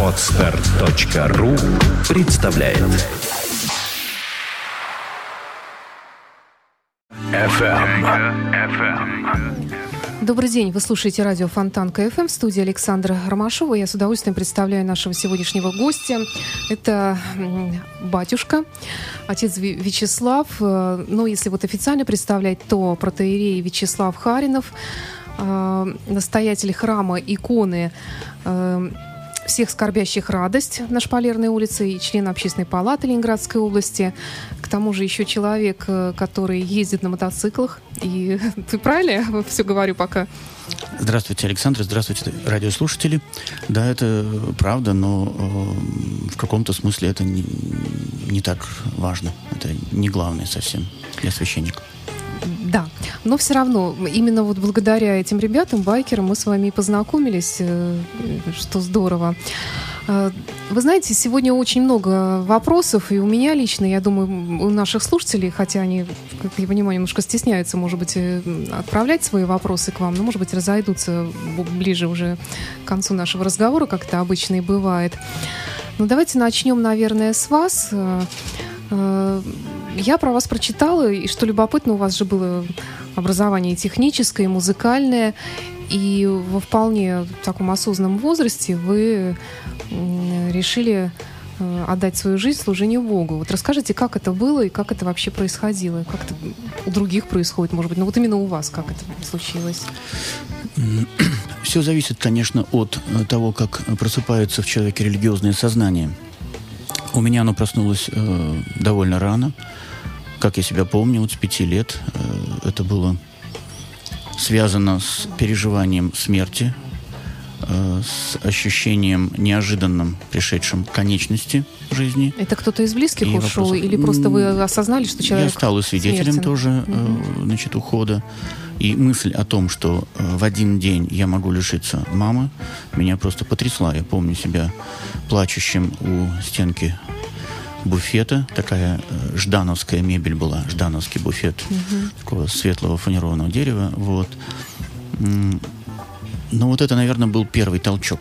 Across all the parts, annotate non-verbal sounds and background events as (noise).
Отстар.ру представляет FM. Добрый день, вы слушаете радио Фонтан КФМ в студии Александра Ромашова. Я с удовольствием представляю нашего сегодняшнего гостя. Это батюшка, отец Вячеслав. Э, ну, если вот официально представлять, то протеерей Вячеслав Харинов, настоятель храма иконы э, всех скорбящих радость на Шпалерной улице и член общественной палаты Ленинградской области. К тому же еще человек, э, который ездит на мотоциклах. И (laughs) ты правильно я все говорю пока? Здравствуйте, Александр. Здравствуйте, радиослушатели. Да, это правда, но э, в каком-то смысле это не, не так важно. Это не главное совсем для священника. Да, но все равно, именно вот благодаря этим ребятам, байкерам, мы с вами познакомились, э, что здорово. Э, вы знаете, сегодня очень много вопросов, и у меня лично, я думаю, у наших слушателей, хотя они, как я понимаю, немножко стесняются, может быть, э, отправлять свои вопросы к вам, но, может быть, разойдутся ближе уже к концу нашего разговора, как это обычно и бывает. Ну, давайте начнем, наверное, с вас. Я про вас прочитала, и что любопытно, у вас же было образование техническое, музыкальное, и во вполне таком осознанном возрасте вы решили э, отдать свою жизнь служению Богу. Вот расскажите, как это было и как это вообще происходило? Как это у других происходит, может быть? Но вот именно у вас как это случилось? Все зависит, конечно, от того, как просыпается в человеке религиозное сознание. У меня оно проснулось э, довольно рано. Как я себя помню, вот с пяти лет э, это было связано с переживанием смерти, э, с ощущением неожиданным, пришедшим конечности жизни. Это кто-то из близких и ушел, вопросов... или просто вы осознали, что человек Я стал и свидетелем смертен. тоже, mm-hmm. значит, ухода. И мысль о том, что в один день я могу лишиться мамы, меня просто потрясла. Я помню себя плачущим у стенки буфета, такая э, ждановская мебель была, ждановский буфет, угу. такого светлого фанерованного дерева, вот. Но вот это, наверное, был первый толчок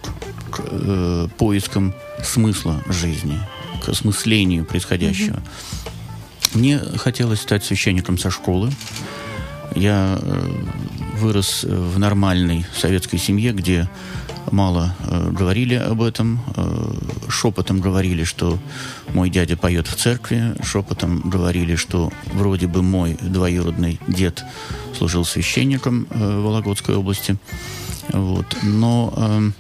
к э, поискам смысла жизни, к осмыслению происходящего. Угу. Мне хотелось стать священником со школы. Я э, вырос в нормальной советской семье, где мало э, говорили об этом. Э, шепотом говорили, что мой дядя поет в церкви. Шепотом говорили, что вроде бы мой двоюродный дед служил священником э, в Вологодской области. Вот. Но э,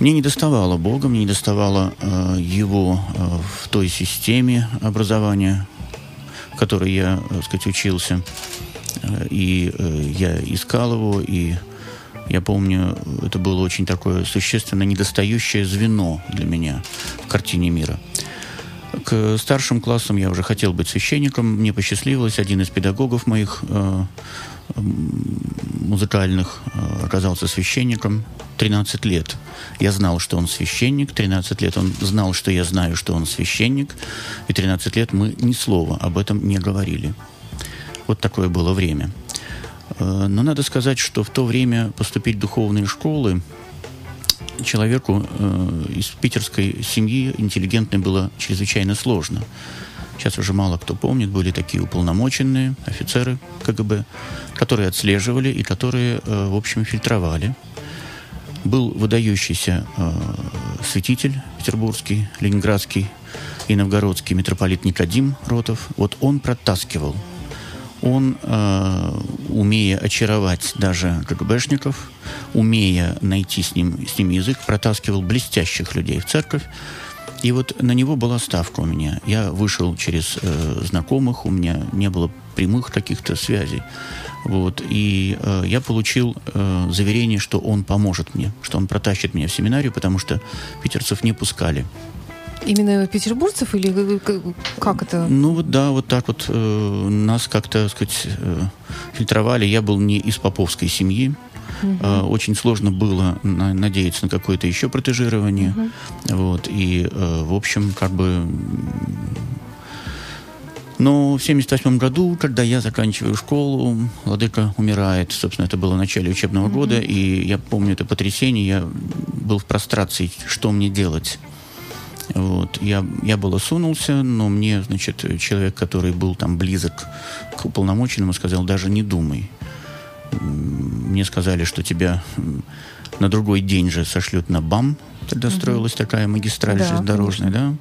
мне не доставало Бога, мне не доставало э, Его э, в той системе образования, в которой я, так сказать, учился. Э, и э, я искал его, и я помню, это было очень такое существенно недостающее звено для меня в картине мира. К старшим классам я уже хотел быть священником. Мне посчастливилось, один из педагогов моих э, музыкальных э, оказался священником 13 лет. Я знал, что он священник, 13 лет он знал, что я знаю, что он священник, и 13 лет мы ни слова об этом не говорили. Вот такое было время. Э, но надо сказать, что в то время поступить в духовные школы человеку э, из питерской семьи интеллигентной было чрезвычайно сложно. Сейчас уже мало кто помнит, были такие уполномоченные офицеры КГБ, которые отслеживали и которые, э, в общем, фильтровали. Был выдающийся э, святитель петербургский, ленинградский и новгородский митрополит Никодим Ротов. Вот он протаскивал он, э, умея очаровать даже КГБшников, умея найти с ним, с ним язык, протаскивал блестящих людей в церковь. И вот на него была ставка у меня. Я вышел через э, знакомых, у меня не было прямых каких-то связей. Вот, и э, я получил э, заверение, что он поможет мне, что он протащит меня в семинарию, потому что питерцев не пускали. Именно петербургцев или как это? Ну вот да, вот так вот э, нас как-то, сказать, э, фильтровали. Я был не из поповской семьи. Угу. Э, очень сложно было на, надеяться на какое-то еще протежирование. Угу. Вот, и, э, в общем, как бы Но в 1978 году, когда я заканчиваю школу, Владыка умирает. Собственно, это было в начале учебного mm-hmm. года, и я помню это потрясение. Я был в прострации, что мне делать. Вот. Я, я было сунулся, но мне, значит, человек, который был там близок к уполномоченному, сказал, даже не думай. Мне сказали, что тебя на другой день же сошлют на БАМ. Тогда угу. строилась такая магистраль да, железнодорожная, да.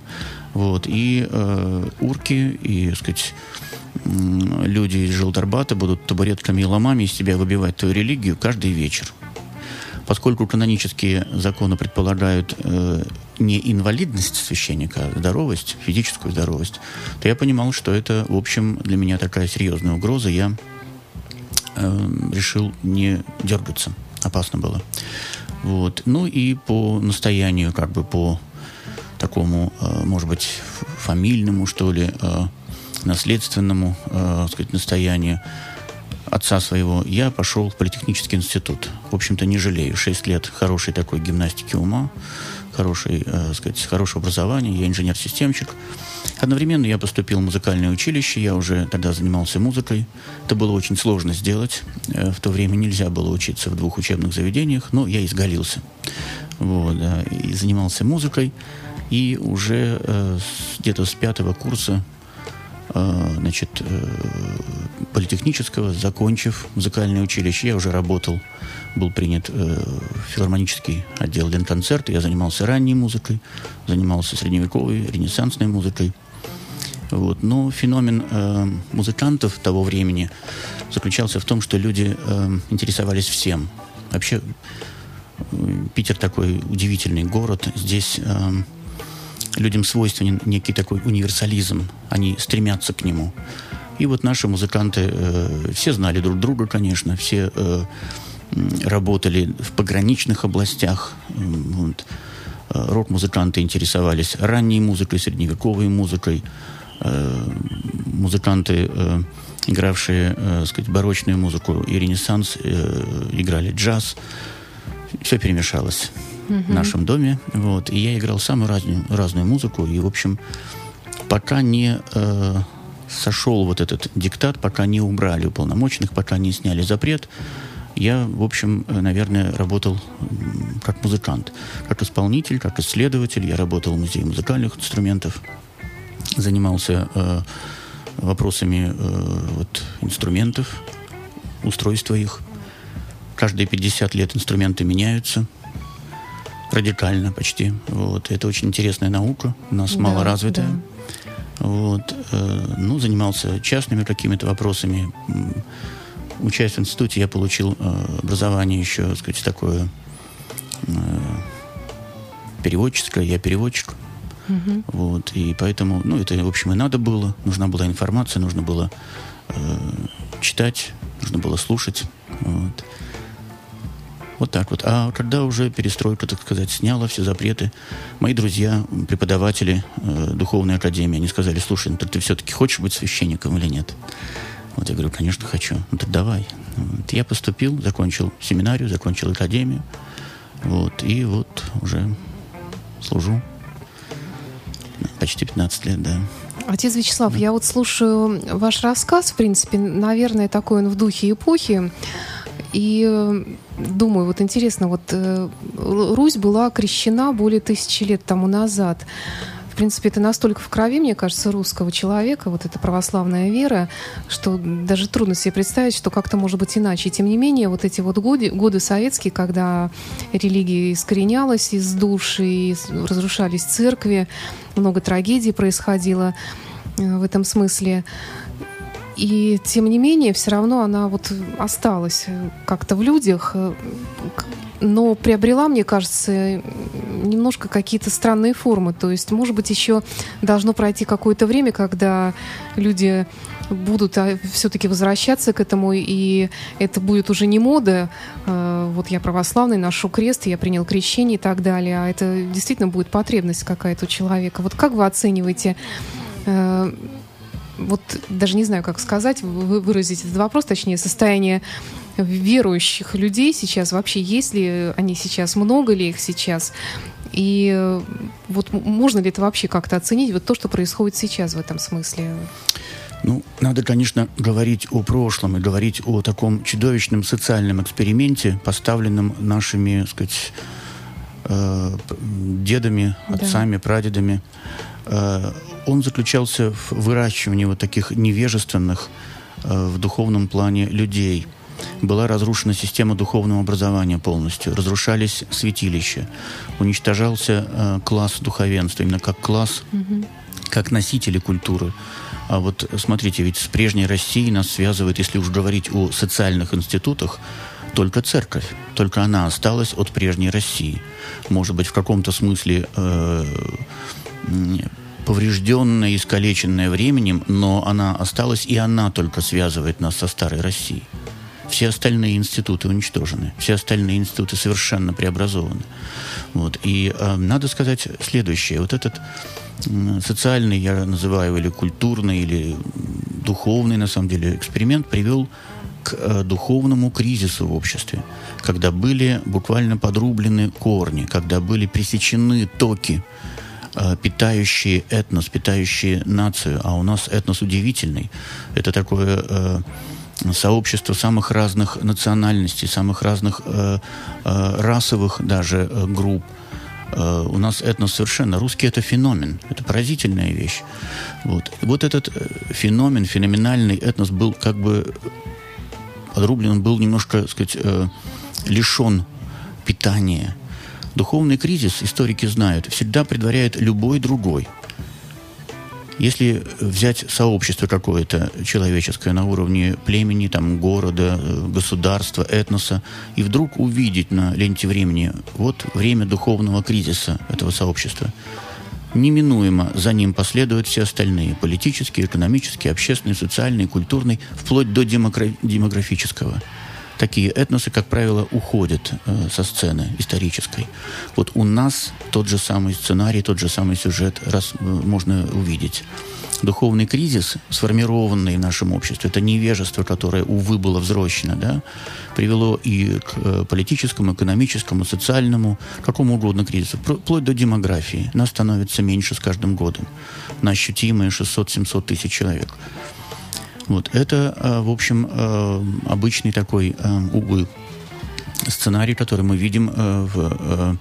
Вот. И э, урки, и, так сказать, люди из Желторбата будут табуретками и ломами из тебя выбивать твою религию каждый вечер. Поскольку канонические законы предполагают э, не инвалидность священника, а здоровость, физическую здоровость, то я понимал, что это, в общем, для меня такая серьезная угроза. Я э, решил не дергаться. Опасно было. Вот. Ну и по настоянию, как бы по такому, э, может быть, фамильному, что ли, э, наследственному, э, сказать, настоянию отца своего, я пошел в политехнический институт. В общем-то, не жалею. Шесть лет хорошей такой гимнастики ума, хорошей, э, сказать, хорошего образования. Я инженер-системщик. Одновременно я поступил в музыкальное училище. Я уже тогда занимался музыкой. Это было очень сложно сделать. Э, в то время нельзя было учиться в двух учебных заведениях, но я изгалился. Вот, да, и занимался музыкой. И уже э, где-то с пятого курса значит, э, политехнического, закончив музыкальное училище, я уже работал, был принят э, в филармонический отдел Ленконцерта, я занимался ранней музыкой, занимался средневековой, ренессансной музыкой. Вот. Но феномен э, музыкантов того времени заключался в том, что люди э, интересовались всем. Вообще, э, Питер такой удивительный город. Здесь э, людям свойственен некий такой универсализм. Они стремятся к нему. И вот наши музыканты, э, все знали друг друга, конечно, все э, работали в пограничных областях. Вот. Э, рок-музыканты интересовались ранней музыкой, средневековой музыкой. Э, музыканты, э, игравшие, э, сказать, барочную музыку и ренессанс, э, играли джаз. Все перемешалось в нашем доме. Вот. И я играл самую разную, разную музыку. И, в общем, пока не э, сошел вот этот диктат, пока не убрали уполномоченных, пока не сняли запрет, я, в общем, э, наверное, работал как музыкант, как исполнитель, как исследователь. Я работал в музее музыкальных инструментов, занимался э, вопросами э, вот, инструментов, устройства их. Каждые 50 лет инструменты меняются – радикально почти. Вот. Это очень интересная наука, у нас да, мало развитая. Да. Вот. Э, ну, занимался частными какими-то вопросами. Учась в институте, я получил э, образование еще, так сказать, такое э, переводческое. Я переводчик. Угу. Вот. И поэтому, ну, это, в общем, и надо было. Нужна была информация, нужно было читать, нужно было слушать. Вот. Вот так вот. А когда уже перестройка, так сказать, сняла все запреты, мои друзья, преподаватели э, духовной академии, они сказали, слушай, ну, ты все-таки хочешь быть священником или нет? Вот я говорю, конечно, хочу. Ну так давай. Вот. Я поступил, закончил семинарию, закончил академию. Вот. И вот уже служу. Почти 15 лет, да. Отец Вячеслав, да. я вот слушаю ваш рассказ, в принципе, наверное, такой он в духе эпохи. И э, думаю, вот интересно, вот э, Русь была крещена более тысячи лет тому назад. В принципе, это настолько в крови, мне кажется, русского человека, вот эта православная вера, что даже трудно себе представить, что как-то может быть иначе. И тем не менее, вот эти вот годы, годы советские, когда религия искоренялась из души, и разрушались церкви, много трагедий происходило э, в этом смысле. И тем не менее, все равно она вот осталась как-то в людях, но приобрела, мне кажется, немножко какие-то странные формы. То есть, может быть, еще должно пройти какое-то время, когда люди будут а, все-таки возвращаться к этому, и это будет уже не мода. А, вот я православный, ношу крест, я принял крещение и так далее, а это действительно будет потребность какая-то у человека. Вот как вы оцениваете э, вот даже не знаю, как сказать, выразить этот вопрос, точнее, состояние верующих людей сейчас, вообще есть ли они сейчас, много ли их сейчас, и вот можно ли это вообще как-то оценить, вот то, что происходит сейчас в этом смысле? Ну, надо, конечно, говорить о прошлом и говорить о таком чудовищном социальном эксперименте, поставленном нашими, так сказать, э, дедами, отцами, да. прадедами. Э, он заключался в выращивании вот таких невежественных э, в духовном плане людей. Была разрушена система духовного образования полностью, разрушались святилища, уничтожался э, класс духовенства, именно как класс, угу. как носители культуры. А вот смотрите, ведь с прежней Россией нас связывает, если уж говорить о социальных институтах, только церковь. Только она осталась от прежней России. Может быть, в каком-то смысле э, поврежденная, искалеченная временем, но она осталась, и она только связывает нас со старой Россией. Все остальные институты уничтожены, все остальные институты совершенно преобразованы. Вот. И э, надо сказать следующее. Вот этот социальный, я называю, или культурный, или духовный, на самом деле, эксперимент привел к э, духовному кризису в обществе, когда были буквально подрублены корни, когда были пресечены токи, э, питающие этнос, питающие нацию. А у нас этнос удивительный. Это такое э, сообщество самых разных национальностей, самых разных э, э, расовых даже э, групп – Э, у нас этнос совершенно... Русский — это феномен, это поразительная вещь. Вот. Вот этот э, феномен, феноменальный этнос был как бы подрублен, был немножко, так сказать, э, лишен питания. Духовный кризис, историки знают, всегда предваряет любой другой – если взять сообщество какое-то человеческое на уровне племени, там, города, государства, этноса, и вдруг увидеть на ленте времени вот время духовного кризиса этого сообщества, неминуемо за ним последуют все остальные – политические, экономические, общественные, социальные, культурные, вплоть до демограф- демографического – такие этносы, как правило, уходят э, со сцены исторической. Вот у нас тот же самый сценарий, тот же самый сюжет раз, э, можно увидеть. Духовный кризис, сформированный в нашем обществе, это невежество, которое, увы, было взрощено, да, привело и к э, политическому, экономическому, социальному, какому угодно кризису, вплоть до демографии. Нас становится меньше с каждым годом на ощутимые 600-700 тысяч человек. Вот. Это, э, в общем, э, обычный такой э, угол, сценарий, который мы видим в,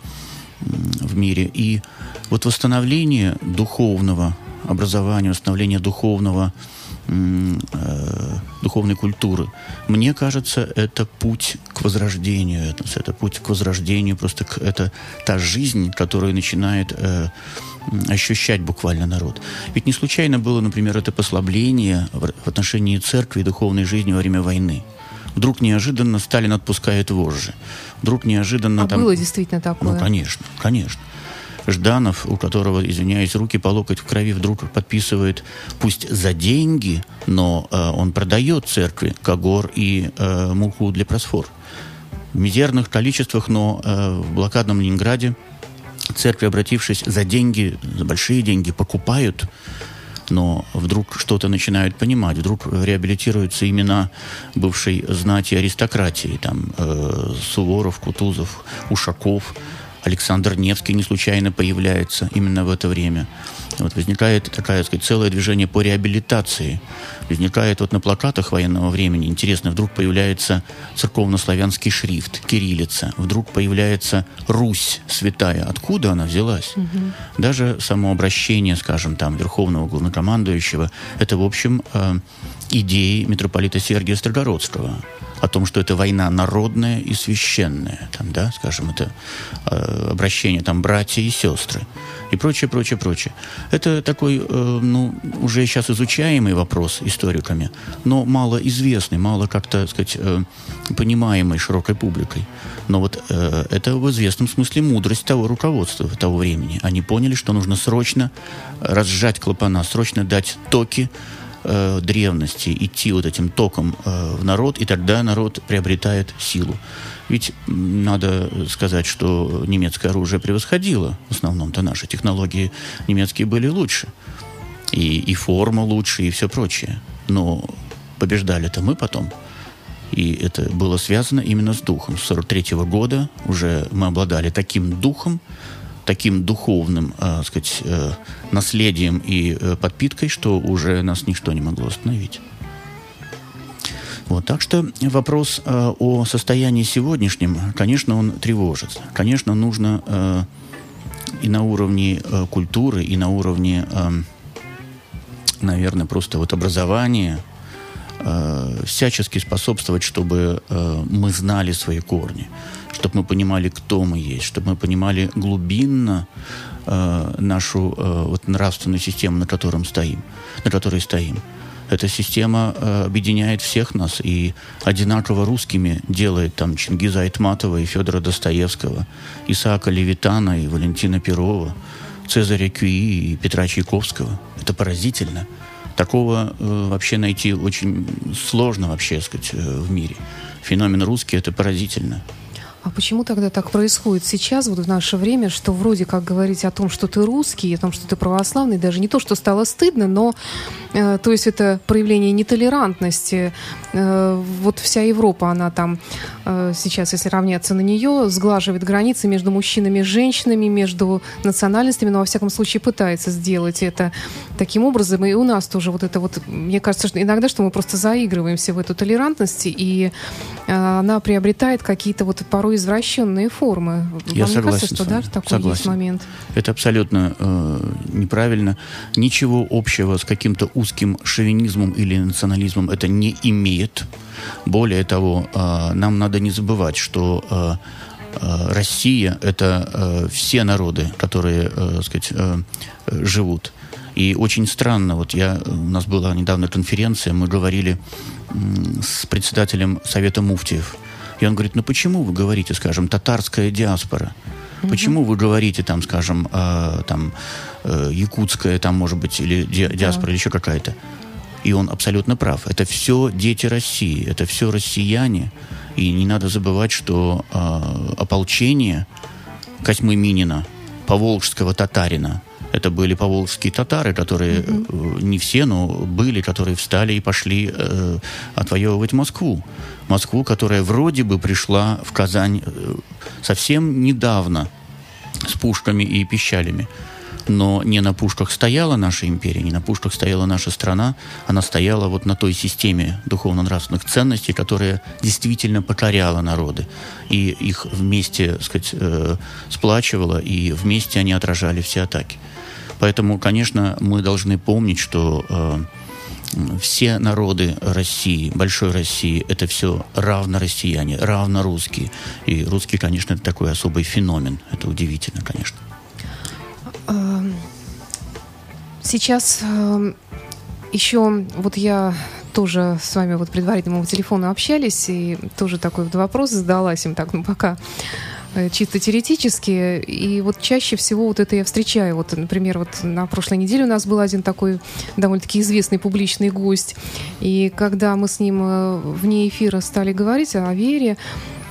в мире. И вот восстановление духовного образования, восстановление духовного духовной культуры. Мне кажется, это путь к возрождению это путь к возрождению, просто к, это та жизнь, которая начинает ощущать буквально народ. Ведь не случайно было, например, это послабление в отношении церкви и духовной жизни во время войны. Вдруг неожиданно Сталин отпускает вожжи. Вдруг неожиданно а там... было действительно такое? Ну, конечно, конечно. Жданов, у которого, извиняюсь, руки по локоть в крови, вдруг подписывает, пусть за деньги, но э, он продает церкви Когор и э, муку для просфор. В мизерных количествах, но э, в блокадном Ленинграде церкви, обратившись за деньги, за большие деньги, покупают, но вдруг что-то начинают понимать, вдруг реабилитируются имена бывшей знати аристократии, там э, Суворов, Кутузов, Ушаков, Александр Невский не случайно появляется именно в это время. Вот возникает такая, так сказать, целое движение по реабилитации. Возникает вот на плакатах военного времени, интересно, вдруг появляется церковно-славянский шрифт, кириллица. Вдруг появляется Русь святая. Откуда она взялась? Угу. Даже само обращение, скажем, там, верховного главнокомандующего, это, в общем, э, идеи митрополита Сергия Строгородского о том, что это война народная и священная, там, да, скажем, это э, обращение там братья и сестры и прочее, прочее, прочее. Это такой, э, ну, уже сейчас изучаемый вопрос историками, но мало известный, мало как-то, сказать, э, понимаемый широкой публикой. Но вот э, это в известном смысле мудрость того руководства того времени. Они поняли, что нужно срочно разжать клапана, срочно дать токи э, древности, идти вот этим током э, в народ, и тогда народ приобретает силу. Ведь надо сказать, что немецкое оружие превосходило в основном-то наши технологии немецкие были лучше. И, и форма лучше, и все прочее. Но побеждали-то мы потом. И это было связано именно с духом. С 43 -го года уже мы обладали таким духом, таким духовным, э, сказать, э, наследием и э, подпиткой, что уже нас ничто не могло остановить. Вот, так что вопрос э, о состоянии сегодняшнем, конечно, он тревожит. Конечно, нужно э, и на уровне э, культуры, и на уровне, э, наверное, просто вот образования э, всячески способствовать, чтобы э, мы знали свои корни, чтобы мы понимали, кто мы есть, чтобы мы понимали глубинно э, нашу вот нравственную систему, на котором стоим, на которой стоим. Эта система объединяет всех нас и одинаково русскими делает там Чингиза Айтматова и Федора Достоевского, Исаака Левитана и Валентина Перова, Цезаря Кюи и Петра Чайковского. Это поразительно. Такого э, вообще найти очень сложно вообще, сказать, э, в мире. Феномен русский – это поразительно. А почему тогда так происходит сейчас, вот в наше время, что вроде как говорить о том, что ты русский, о том, что ты православный, даже не то, что стало стыдно, но э, то есть это проявление нетолерантности. Э, вот вся Европа, она там э, сейчас, если равняться на нее, сглаживает границы между мужчинами и женщинами, между национальностями, но во всяком случае пытается сделать это таким образом. И у нас тоже вот это вот, мне кажется, что иногда, что мы просто заигрываемся в эту толерантность, и э, она приобретает какие-то вот порой порой извращенные формы. Я Вам согласен кажется, что да, такой согласен. есть момент? Это абсолютно э, неправильно. Ничего общего с каким-то узким шовинизмом или национализмом это не имеет. Более того, э, нам надо не забывать, что э, э, Россия это э, все народы, которые, э, сказать, э, живут. И очень странно, вот я, у нас была недавно конференция, мы говорили с председателем Совета Муфтиев. И он говорит, ну почему вы говорите, скажем, татарская диаспора? Почему вы говорите, там, скажем, э, там, э, якутская, там, может быть, или ди диаспора, да. или еще какая-то? И он абсолютно прав. Это все дети России, это все россияне. И не надо забывать, что э, ополчение Косьмы Минина, поволжского татарина, это были поволжские татары, которые mm-hmm. не все, но были, которые встали и пошли э, отвоевывать Москву. Москву, которая вроде бы пришла в Казань э, совсем недавно с пушками и пищалями. Но не на пушках стояла наша империя, не на пушках стояла наша страна, она стояла вот на той системе духовно-нравственных ценностей, которая действительно покоряла народы. И их вместе, так сказать, э, сплачивала, и вместе они отражали все атаки. Поэтому, конечно, мы должны помнить, что э, все народы России, большой России, это все равно россияне, равно русские. И русский, конечно, это такой особый феномен. Это удивительно, конечно. Эм, сейчас эм, еще вот я тоже с вами вот предварительно по телефону общались, и тоже такой вот вопрос задалась им так, ну пока Э, чисто теоретически. И вот чаще всего вот это я встречаю. Вот, например, вот на прошлой неделе у нас был один такой довольно-таки известный публичный гость. И когда мы с ним э, вне эфира стали говорить о вере,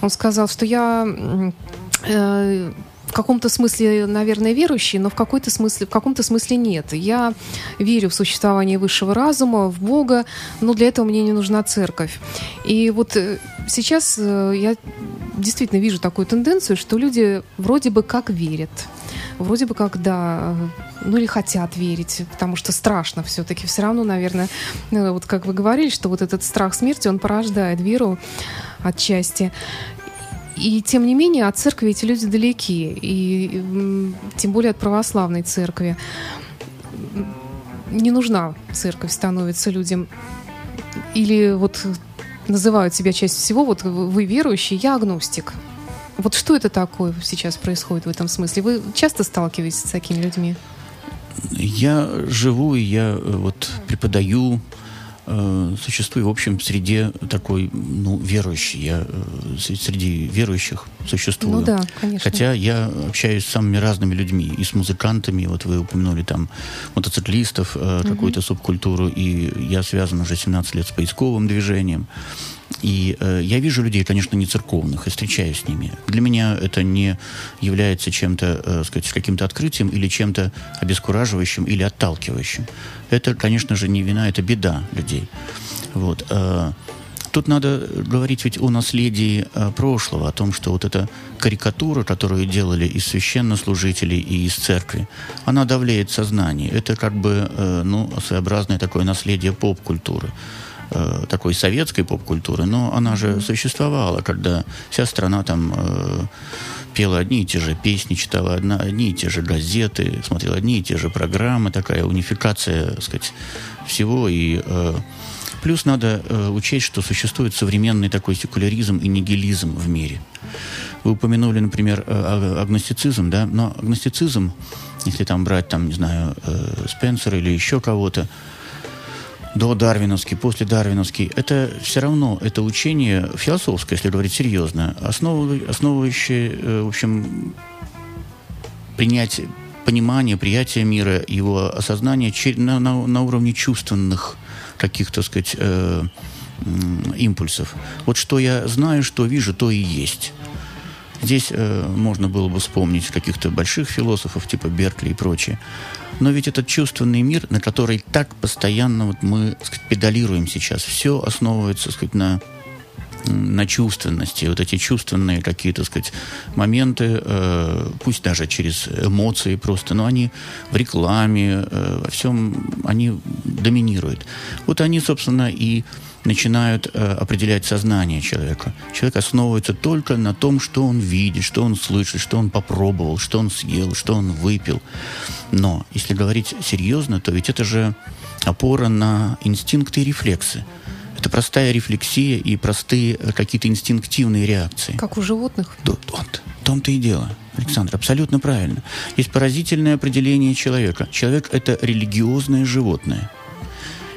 он сказал, что я э, в каком-то смысле, наверное, верующий, но в, какой-то смысле, в каком-то смысле нет. Я верю в существование высшего разума, в Бога, но для этого мне не нужна церковь. И вот э, сейчас э, я действительно вижу такую тенденцию, что люди вроде бы как верят. Вроде бы как, да, ну или хотят верить, потому что страшно все-таки. Все равно, наверное, ну, вот как вы говорили, что вот этот страх смерти, он порождает веру отчасти. И тем не менее от церкви эти люди далеки, и тем более от православной церкви. Не нужна церковь становится людям. Или вот называют себя часть всего, вот вы верующий, я агностик. Вот что это такое сейчас происходит в этом смысле? Вы часто сталкиваетесь с такими людьми? Я живу, я э, вот преподаю э, существую, в общем, среде такой, ну, верующий. Я э, среди верующих существую. Ну да, конечно. Хотя я общаюсь с самыми разными людьми. И с музыкантами, вот вы упомянули там мотоциклистов, э, угу. какую-то субкультуру. И я связан уже 17 лет с поисковым движением. И э, я вижу людей, конечно, не церковных, и встречаюсь с ними. Для меня это не является чем-то, э, сказать, каким-то открытием или чем-то обескураживающим или отталкивающим. Это, конечно же, не вина, это беда людей. Вот. Э, Тут надо говорить ведь о наследии э, прошлого, о том, что вот эта карикатура, которую делали из священнослужителей и из церкви, она давлеет сознание. Это как бы э, ну, своеобразное такое наследие поп-культуры э, такой советской поп-культуры, но она же существовала, когда вся страна там э, пела одни и те же песни, читала одна, одни и те же газеты, смотрела одни и те же программы, такая унификация, так сказать, всего и э, Плюс надо э, учесть, что существует современный такой секуляризм и нигилизм в мире. Вы упомянули, например, э, агностицизм, да, но агностицизм, если там брать, там, не знаю, э, Спенсера или еще кого-то, до Дарвиновский, после Дарвиновский, это все равно, это учение философское, если говорить серьезно, основывающее, э, в общем, принятие, понимание, приятие мира, его осознание на, на, на уровне чувственных каких-то, сказать, э, импульсов. Вот что я знаю, что вижу, то и есть. Здесь э, можно было бы вспомнить каких-то больших философов, типа Беркли и прочее. Но ведь этот чувственный мир, на который так постоянно вот мы сказать, педалируем сейчас, все основывается сказать, на на чувственности, вот эти чувственные какие-то, сказать, моменты, э, пусть даже через эмоции просто, но они в рекламе, э, во всем, они доминируют. Вот они, собственно, и начинают э, определять сознание человека. Человек основывается только на том, что он видит, что он слышит, что он попробовал, что он съел, что он выпил. Но, если говорить серьезно, то ведь это же опора на инстинкты и рефлексы. Это простая рефлексия и простые э, какие-то инстинктивные реакции. Как у животных? Вот, вот в том-то и дело. Александр, абсолютно правильно. Есть поразительное определение человека. Человек – это религиозное животное.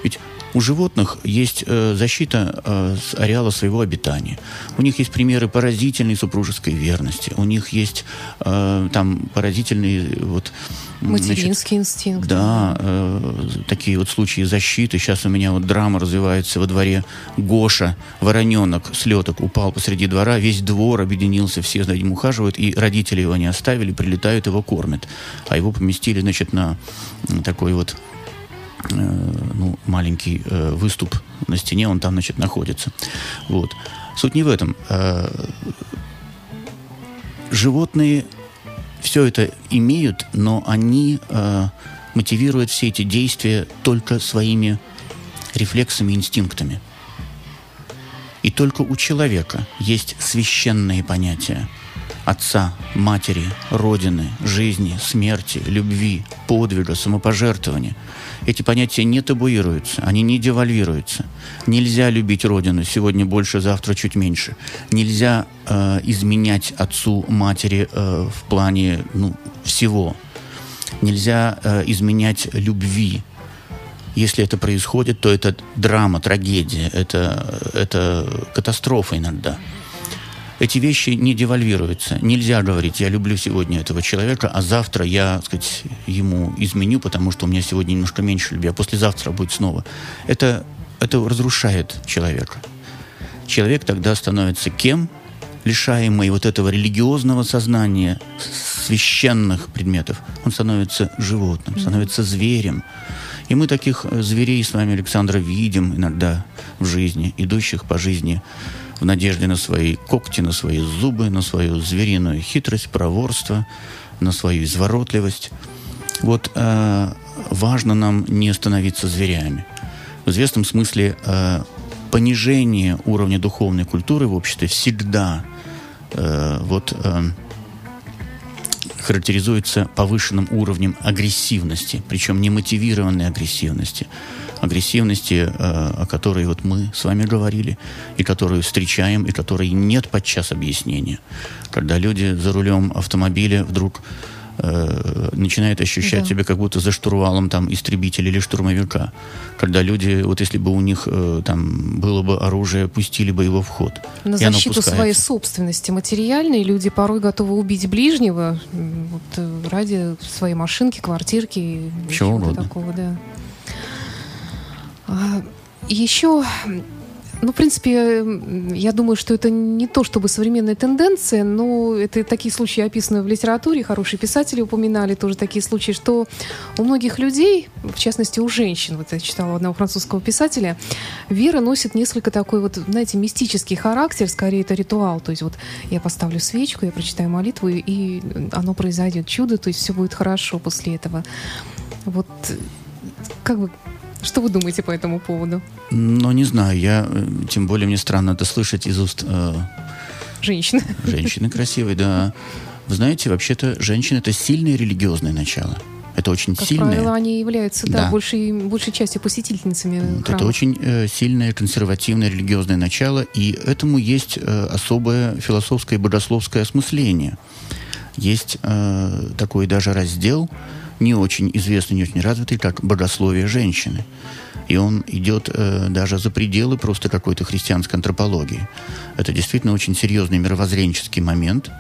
Ведь у животных есть э, защита э, с ареала своего обитания. У них есть примеры поразительной супружеской верности. У них есть э, там поразительные вот Материнский значит, инстинкт. Да, э, такие вот случаи защиты. Сейчас у меня вот драма развивается во дворе. Гоша, вороненок, слеток, упал посреди двора. Весь двор объединился, все за ним ухаживают. И родители его не оставили, прилетают, его кормят. А его поместили, значит, на такой вот ну, маленький э, выступ на стене, он там, значит, находится. Вот. Суть не в этом. Э, животные все это имеют, но они мотивируют все эти действия только своими рефлексами, инстинктами. И только у человека есть священные понятия отца, матери, родины, жизни, смерти, любви, подвига, самопожертвования – эти понятия не табуируются, они не девальвируются. Нельзя любить Родину сегодня больше, завтра чуть меньше. Нельзя э, изменять отцу, матери э, в плане ну, всего. Нельзя э, изменять любви. Если это происходит, то это драма, трагедия, это, это катастрофа иногда эти вещи не девальвируются. Нельзя говорить, я люблю сегодня этого человека, а завтра я, так сказать, ему изменю, потому что у меня сегодня немножко меньше любви, а послезавтра будет снова. Это, это разрушает человека. Человек тогда становится кем? Лишаемый вот этого религиозного сознания, священных предметов. Он становится животным, становится зверем. И мы таких э, зверей с вами, Александра, видим иногда в жизни, идущих по жизни в надежде на свои когти, на свои зубы, на свою звериную хитрость, проворство, на свою изворотливость. Вот э, важно нам не становиться зверями. В известном смысле э, понижение уровня духовной культуры в обществе всегда э, вот, э, характеризуется повышенным уровнем агрессивности, причем немотивированной агрессивности агрессивности, э, о которой вот мы с вами говорили, и которую встречаем, и которой нет подчас объяснения. Когда люди за рулем автомобиля вдруг э, начинают ощущать да. себя как будто за штурвалом там истребителя или штурмовика. Когда люди, вот если бы у них э, там было бы оружие, пустили бы его в ход. На защиту своей собственности материальной люди порой готовы убить ближнего вот, э, ради своей машинки, квартирки, чего такого, да. А, Еще Ну, в принципе, я думаю, что это не то чтобы современная тенденция, но это такие случаи описаны в литературе, хорошие писатели упоминали тоже такие случаи, что у многих людей, в частности у женщин, вот я читала одного французского писателя, вера носит несколько такой вот, знаете, мистический характер, скорее это ритуал, то есть вот я поставлю свечку, я прочитаю молитву, и оно произойдет чудо, то есть все будет хорошо после этого. Вот как бы что вы думаете по этому поводу? Ну, не знаю. Я, э, тем более, мне странно это слышать из уст... Э, женщины. Женщины красивой, да. Вы знаете, вообще-то женщина — это сильное религиозное начало. Это очень как сильное. Правило, они являются, да, да. Большей, большей частью посетительницами вот Это очень э, сильное консервативное религиозное начало, и этому есть э, особое философское и богословское осмысление. Есть э, такой даже раздел не очень известный, не очень развитый, как богословие женщины. И он идет э, даже за пределы просто какой-то христианской антропологии. Это действительно очень серьезный мировоззренческий момент,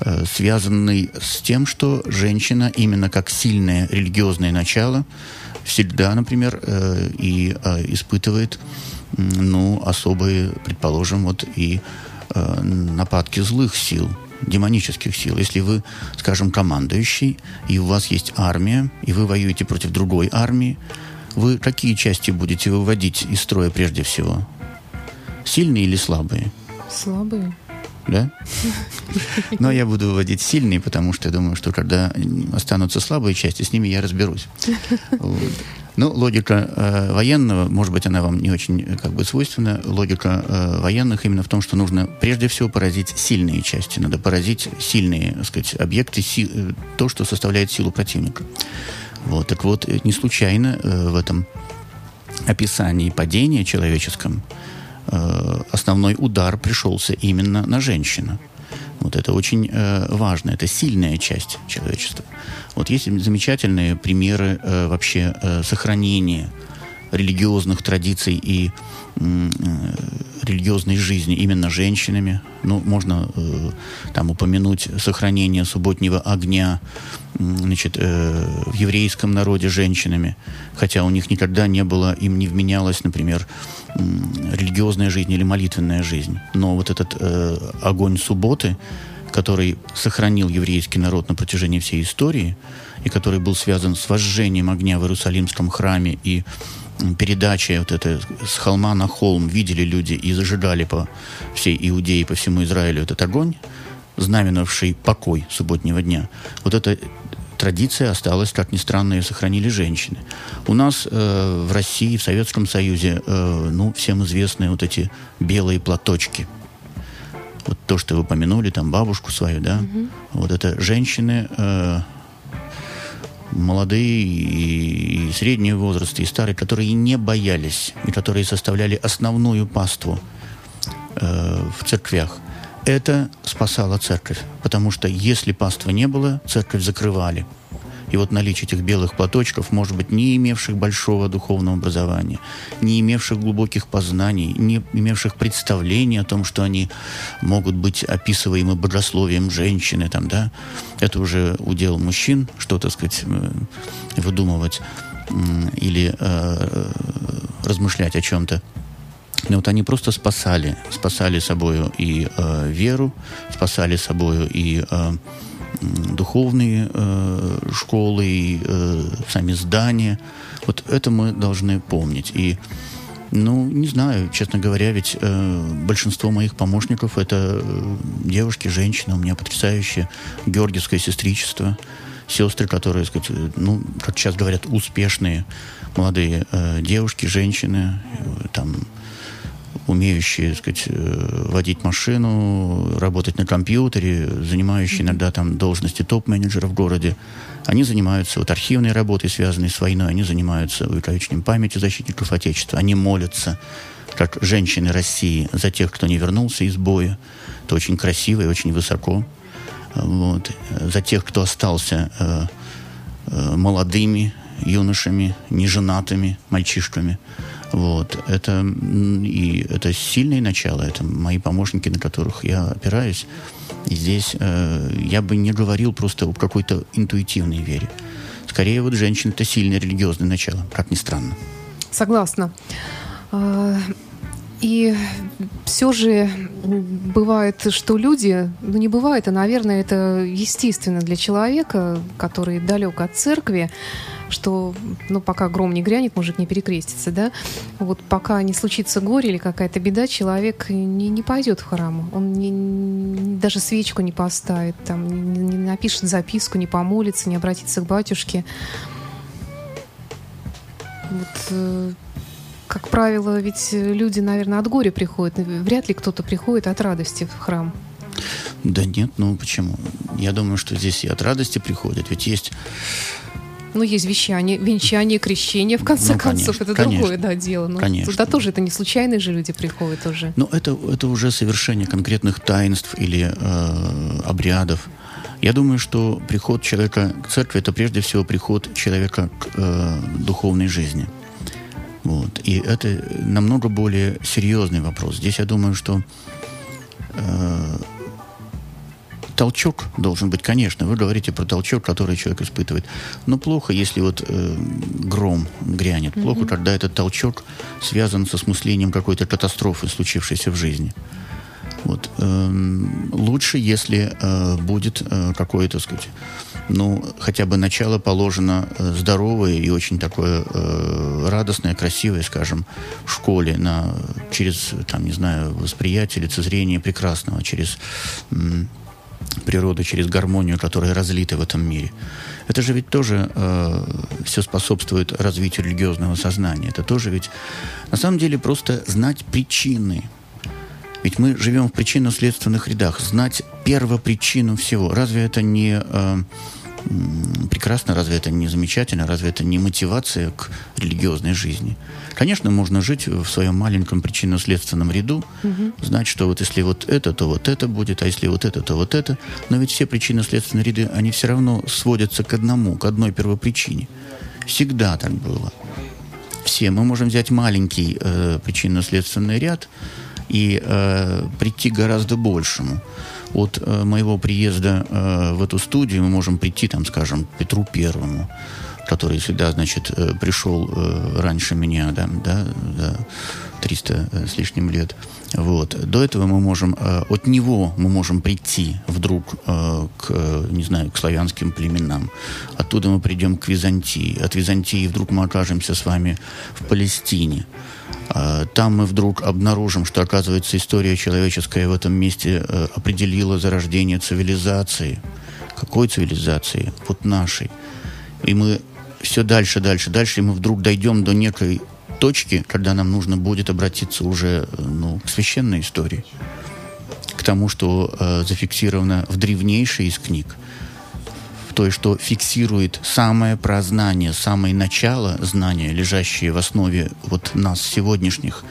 э, связанный с тем, что женщина именно как сильное религиозное начало всегда, например, э, и э, испытывает ну, особые, предположим, вот и э, нападки злых сил, демонических сил. Если вы, скажем, командующий, и у вас есть армия, и вы воюете против другой армии, вы какие части будете выводить из строя прежде всего? Сильные или слабые? Слабые. Да? Но я буду выводить сильные, потому что я думаю, что когда останутся слабые части, с ними я разберусь. Вот. (laughs) Ну, логика э, военного, может быть, она вам не очень э, как бы свойственна. Логика э, военных именно в том, что нужно прежде всего поразить сильные части. Надо поразить сильные, так сказать, объекты, си, э, то, что составляет силу противника. Вот, так вот, э, не случайно э, в этом описании падения человеческом э, основной удар пришелся именно на женщину. Вот это очень э, важно, это сильная часть человечества. Вот есть замечательные примеры э, вообще э, сохранения религиозных традиций и э, религиозной жизни именно женщинами. Ну, можно э, там упомянуть сохранение субботнего огня значит, э, в еврейском народе женщинами, хотя у них никогда не было, им не вменялась, например, э, религиозная жизнь или молитвенная жизнь. Но вот этот э, огонь субботы, который сохранил еврейский народ на протяжении всей истории, и который был связан с вожжением огня в Иерусалимском храме и передачей вот это с холма на холм видели люди и зажигали по всей Иудее, по всему Израилю этот огонь, знаменовавший покой субботнего дня. Вот эта традиция осталась, как ни странно, ее сохранили женщины. У нас э, в России, в Советском Союзе, э, ну, всем известны вот эти белые платочки. Вот то, что вы упомянули, там бабушку свою, да, угу. вот это женщины э, молодые и, и среднего возраста, и старые, которые не боялись, и которые составляли основную паству э, в церквях – это спасало церковь. Потому что если паства не было, церковь закрывали. И вот наличие этих белых платочков, может быть, не имевших большого духовного образования, не имевших глубоких познаний, не имевших представления о том, что они могут быть описываемы богословием женщины, там, да, это уже удел мужчин, что, так сказать, э, выдумывать или э, размышлять о чем-то. Но вот они просто спасали, спасали собою и э, веру, спасали собою и э, духовные э, школы, и э, сами здания. Вот это мы должны помнить. И, ну, не знаю, честно говоря, ведь э, большинство моих помощников это э, девушки, женщины, у меня потрясающее георгиевское сестричество, сестры, которые, сказать, э, ну, как сейчас говорят, успешные молодые э, девушки, женщины, э, там, умеющие, так сказать, э, водить машину, работать на компьютере, занимающие иногда там должности топ-менеджера в городе, они занимаются вот архивной работой, связанной с войной, они занимаются увековечением памяти защитников Отечества, они молятся, как женщины России, за тех, кто не вернулся из боя. Это очень красиво и очень высоко. Вот. За тех, кто остался э, э, молодыми юношами, неженатыми мальчишками. Вот. Это, и это сильное начало, это мои помощники, на которых я опираюсь. И здесь э, я бы не говорил просто об какой-то интуитивной вере. Скорее, вот женщина – это сильное религиозное начало, как ни странно. Согласна. А, И все же бывает, что люди, ну не бывает, а, наверное, это естественно для человека, который далек от церкви, что, ну, пока гром не грянет, мужик не перекрестится, да, вот пока не случится горе или какая-то беда, человек не, не пойдет в храм, он не, даже свечку не поставит, там, не, не напишет записку, не помолится, не обратится к батюшке. Вот э, как правило, ведь люди, наверное, от горя приходят. Вряд ли кто-то приходит от радости в храм. Да нет, ну почему? Я думаю, что здесь и от радости приходят. Ведь есть ну, есть вещание, венчание, крещение, в конце ну, концов. Конечно, это конечно, другое да, дело. Но конечно. Туда тоже это не случайные же люди приходят уже. Ну, это, это уже совершение конкретных таинств или э, обрядов. Я думаю, что приход человека к церкви это прежде всего приход человека к э, духовной жизни. Вот. И это намного более серьезный вопрос. Здесь я думаю, что э, толчок должен быть, конечно. Вы говорите про толчок, который человек испытывает. Но плохо, если вот э, гром грянет. Mm-hmm. Плохо, когда этот толчок связан со смыслением какой-то катастрофы, случившейся в жизни. Вот. Э, лучше, если э, будет э, какое-то, сказать, ну, хотя бы начало положено э, здоровое и очень такое э, радостное, красивое, скажем, в школе, на, через, там, не знаю, восприятие, лицезрение прекрасного, через м, природу, через гармонию, которая разлита в этом мире. Это же ведь тоже э, все способствует развитию религиозного сознания. Это тоже ведь, на самом деле, просто знать причины. Ведь мы живем в причинно-следственных рядах. Знать первопричину всего. Разве это не... Э, прекрасно, разве это не замечательно, разве это не мотивация к религиозной жизни? Конечно, можно жить в своем маленьком причинно-следственном ряду, угу. знать, что вот если вот это, то вот это будет, а если вот это, то вот это. Но ведь все причинно-следственные ряды, они все равно сводятся к одному, к одной первопричине. Всегда так было. Все. Мы можем взять маленький э, причинно-следственный ряд и э, прийти к гораздо большему от э, моего приезда э, в эту студию мы можем прийти, там, скажем, Петру Первому, который всегда, значит, э, пришел э, раньше меня, да, да, да 300 э, с лишним лет. Вот. До этого мы можем, э, от него мы можем прийти вдруг э, к, не знаю, к славянским племенам. Оттуда мы придем к Византии. От Византии вдруг мы окажемся с вами в Палестине. А, там мы вдруг обнаружим, что, оказывается, история человеческая в этом месте э, определила зарождение цивилизации. Какой цивилизации? Вот нашей. И мы все дальше, дальше, дальше, и мы вдруг дойдем до некой точки, когда нам нужно будет обратиться уже э, ну, к священной истории, к тому, что э, зафиксировано в древнейшей из книг – той, что фиксирует самое прознание, самое начало знания, лежащее в основе вот нас сегодняшних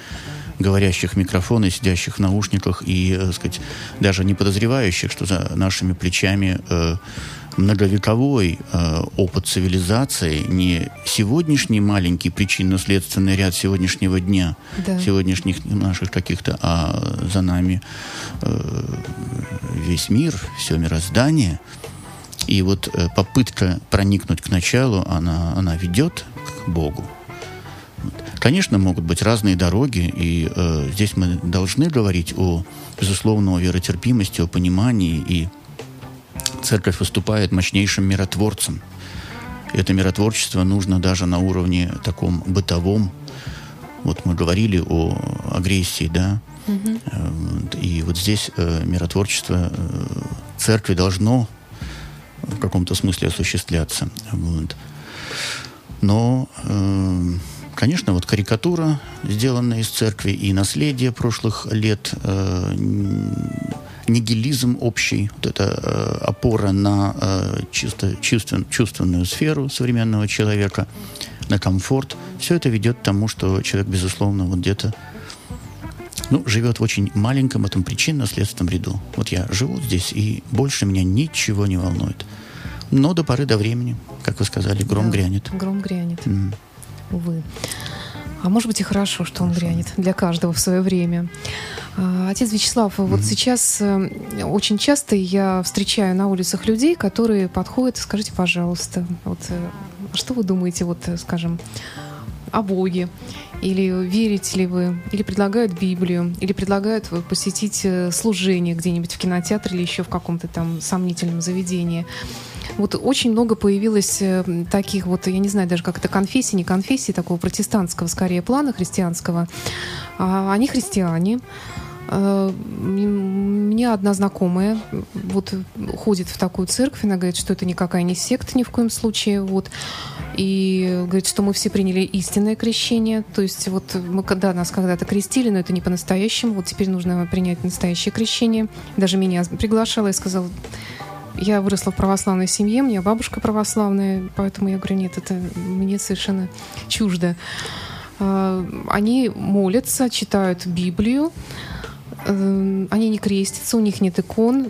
говорящих микрофоны, сидящих в наушниках и, так э, сказать, даже не подозревающих, что за нашими плечами э, многовековой э, опыт цивилизации, не сегодняшний маленький причинно-следственный ряд сегодняшнего дня, да. сегодняшних наших каких-то, а за нами э, весь мир, все мироздание – и вот э, попытка проникнуть к началу, она, она ведет к Богу. Конечно, могут быть разные дороги, и э, здесь мы должны говорить о, безусловно, о веротерпимости, о понимании, и церковь выступает мощнейшим миротворцем. Это миротворчество нужно даже на уровне таком бытовом. Вот мы говорили о агрессии, да, угу. и вот здесь э, миротворчество э, церкви должно в каком-то смысле осуществляться. Вот. Но, конечно, вот карикатура, сделанная из церкви, и наследие прошлых лет, нигилизм общий, вот эта э, опора на э, чисто чувствен, чувственную сферу современного человека, на комфорт, все это ведет к тому, что человек, безусловно, вот где-то ну, живет в очень маленьком этом причинно-следственном ряду. Вот я живу здесь, и больше меня ничего не волнует. Но до поры до времени, как вы сказали, гром да, грянет. Гром грянет. Mm. Увы. А может быть и хорошо, что он грянет для каждого в свое время. А, отец Вячеслав, mm-hmm. вот сейчас э, очень часто я встречаю на улицах людей, которые подходят, скажите, пожалуйста, вот э, что вы думаете, вот, э, скажем, о Боге, или верите ли вы, или предлагают Библию, или предлагают посетить служение где-нибудь в кинотеатре или еще в каком-то там сомнительном заведении. Вот очень много появилось э, таких вот, я не знаю даже как это, конфессий, не конфессий, такого протестантского скорее плана христианского. А, они христиане, Э, меня одна знакомая вот ходит в такую церковь, она говорит, что это никакая не секта ни в коем случае, вот. И говорит, что мы все приняли истинное крещение. То есть вот мы когда нас когда-то крестили, но это не по-настоящему. Вот теперь нужно принять настоящее крещение. Даже меня приглашала и сказала, я выросла в православной семье, у меня бабушка православная, поэтому я говорю, нет, это мне совершенно чуждо. Э, они молятся, читают Библию, Эм, они не крестятся, у них нет икон.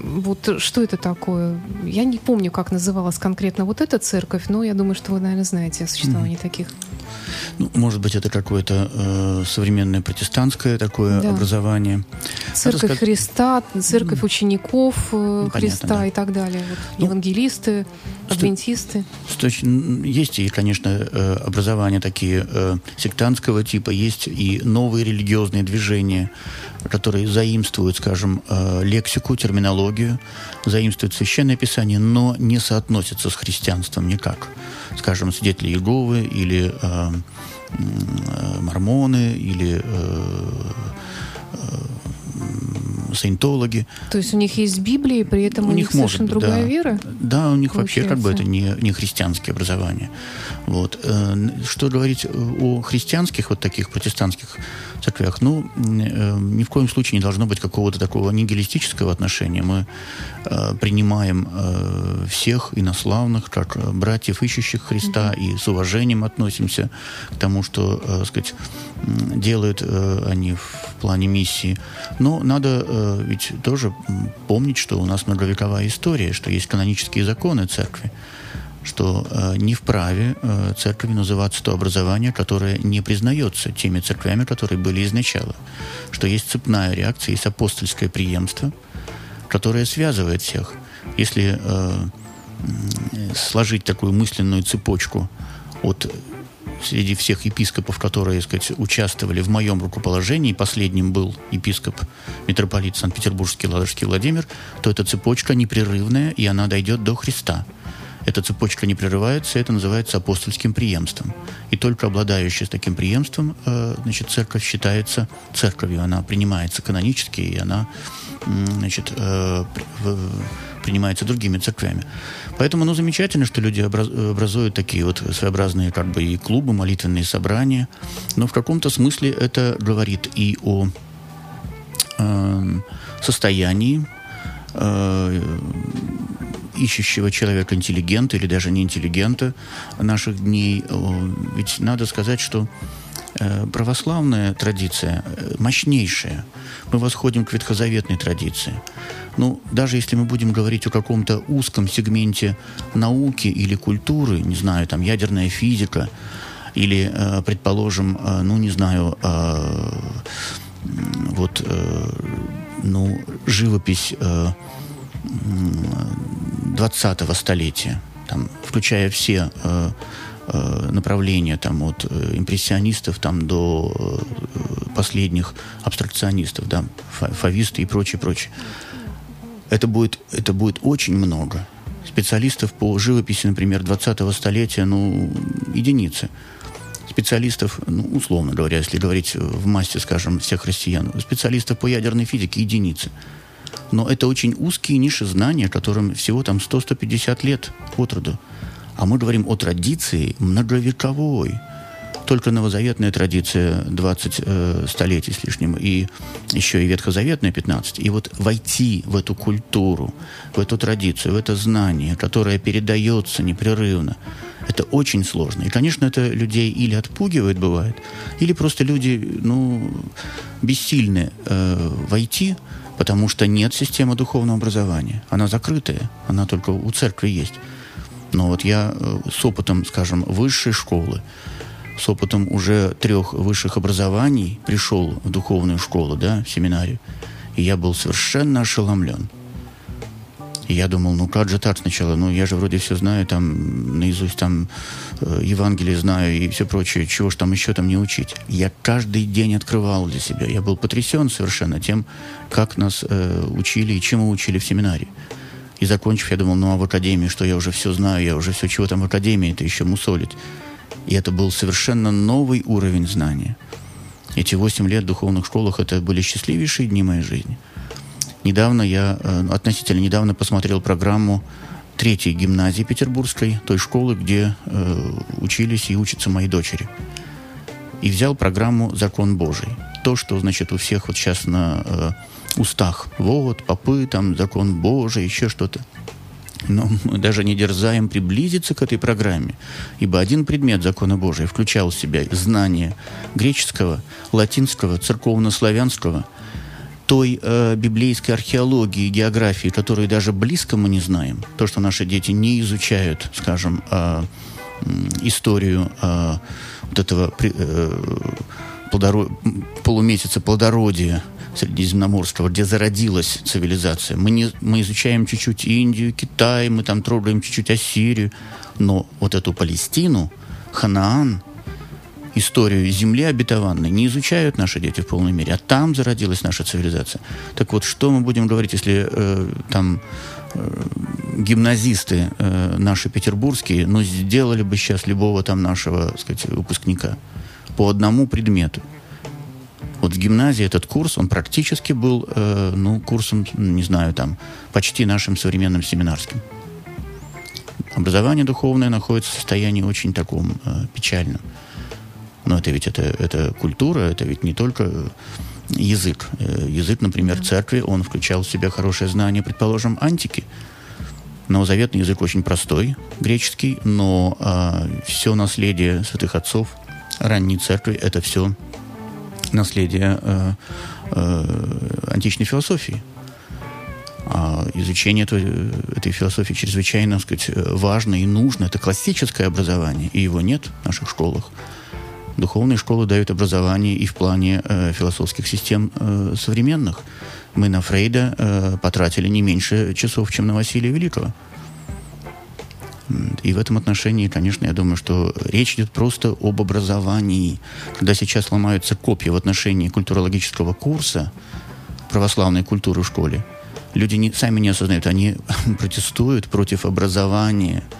Вот что это такое? Я не помню, как называлась конкретно вот эта церковь, но я думаю, что вы, наверное, знаете о существовании mm-hmm. таких. Ну, может быть, это какое-то э, современное протестантское такое да. образование. Церковь сказать... Христа, церковь учеников э, ну, Христа да. и так далее. Вот, ну, евангелисты, адвентисты. Сто... Есть и, конечно, э, образования такие э, сектантского типа, есть и новые религиозные движения, которые заимствуют, скажем, э, лексику, терминологию, заимствуют священное писание, но не соотносятся с христианством никак. Скажем, свидетели Иеговы или э, э, мормоны или э, э, саентологи. То есть у них есть Библия, при этом у, у них, них совершенно быть, другая да. вера? Да, у них получается. вообще как бы это не, не христианские образования. Вот. Э, что говорить о христианских вот таких протестантских церквях. Ну, э, ни в коем случае не должно быть какого-то такого нигилистического отношения. Мы э, принимаем э, всех инославных, как братьев, ищущих Христа, mm-hmm. и с уважением относимся к тому, что, э, сказать, делают э, они в плане миссии. Но надо э, ведь тоже помнить, что у нас многовековая история, что есть канонические законы церкви что э, не вправе э, церкви называться то образование, которое не признается теми церквями, которые были изначально. Что есть цепная реакция, есть апостольское преемство, которое связывает всех. Если э, сложить такую мысленную цепочку от среди всех епископов, которые, так сказать, участвовали в моем рукоположении, последним был епископ, митрополит Санкт-Петербургский Ладожский Владимир, то эта цепочка непрерывная, и она дойдет до Христа. Эта цепочка не прерывается, это называется апостольским преемством. И только обладающая таким преемством, э, значит, церковь считается церковью, она принимается канонически, и она, значит, э, принимается другими церквями. Поэтому, ну, замечательно, что люди образуют такие вот своеобразные как бы и клубы, молитвенные собрания. Но в каком-то смысле это говорит и о э, состоянии э, ищущего человека интеллигента или даже не интеллигента наших дней. Ведь надо сказать, что православная традиция э, мощнейшая. Мы восходим к ветхозаветной традиции. Ну, даже если мы будем говорить о каком-то узком сегменте науки или культуры, не знаю, там, ядерная физика, или, э, предположим, ну, не знаю, вот, ну, живопись 20-го столетия, там, включая все э, направления там, от э, импрессионистов там, до э, последних абстракционистов, да, фависты и прочее, прочее. Это будет, это будет очень много. Специалистов по живописи, например, 20-го столетия, ну, единицы. Специалистов, ну, условно говоря, если говорить в массе, скажем, всех россиян, специалистов по ядерной физике единицы но это очень узкие ниши знания, которым всего там 100-150 лет от роду. А мы говорим о традиции многовековой. Только новозаветная традиция 20 э, столетий с лишним, и еще и ветхозаветная 15. И вот войти в эту культуру, в эту традицию, в это знание, которое передается непрерывно, это очень сложно. И, конечно, это людей или отпугивает, бывает, или просто люди, ну, бессильны э, войти потому что нет системы духовного образования. Она закрытая, она только у церкви есть. Но вот я э, с опытом, скажем, высшей школы, с опытом уже трех высших образований пришел в духовную школу, да, в семинарию, и я был совершенно ошеломлен. И я думал, ну как же так сначала? Ну я же вроде все знаю, там наизусть там э, Евангелие знаю и все прочее, чего ж там еще там не учить. Я каждый день открывал для себя. Я был потрясен совершенно тем, как нас э, учили и чему учили в семинаре. И закончив, я думал, ну а в академии, что я уже все знаю, я уже все, чего там в академии, это еще мусолить. И это был совершенно новый уровень знания. Эти восемь лет в духовных школах, это были счастливейшие дни моей жизни. Недавно я, э, относительно недавно посмотрел программу третьей гимназии петербургской, той школы, где э, учились и учатся мои дочери. И взял программу «Закон Божий». То, что, значит, у всех вот сейчас на э, устах. Вот, попы, там, закон Божий, еще что-то. Но мы даже не дерзаем приблизиться к этой программе, ибо один предмет закона Божия включал в себя знание греческого, латинского, церковно-славянского – той э, библейской археологии, географии, которую даже близко мы не знаем, то, что наши дети не изучают, скажем, э, историю э, вот этого э, плодоро... полумесяца плодородия Средиземноморского, где зародилась цивилизация. Мы, не, мы изучаем чуть-чуть Индию, Китай, мы там трогаем чуть-чуть Ассирию, но вот эту Палестину, Ханаан – историю земли обетованной не изучают наши дети в полной мере, а там зародилась наша цивилизация. Так вот, что мы будем говорить, если э, там э, гимназисты э, наши петербургские, ну, сделали бы сейчас любого там нашего, так сказать, выпускника по одному предмету. Вот в гимназии этот курс, он практически был, э, ну, курсом, не знаю, там, почти нашим современным семинарским. Образование духовное находится в состоянии очень таком э, печальном. Но это ведь это, это культура, это ведь не только язык. Э, язык, например, церкви, он включал в себя хорошее знание, предположим, антики. Новозаветный язык очень простой, греческий, но а, все наследие святых отцов ранней церкви – это все наследие а, а, античной философии. А изучение этой, этой философии чрезвычайно сказать, важно и нужно. Это классическое образование, и его нет в наших школах. Духовные школы дают образование и в плане э, философских систем э, современных. Мы на Фрейда э, потратили не меньше часов, чем на Василия Великого. И в этом отношении, конечно, я думаю, что речь идет просто об образовании. Когда сейчас ломаются копья в отношении культурологического курса православной культуры в школе, люди не, сами не осознают, они (laughs) протестуют против образования –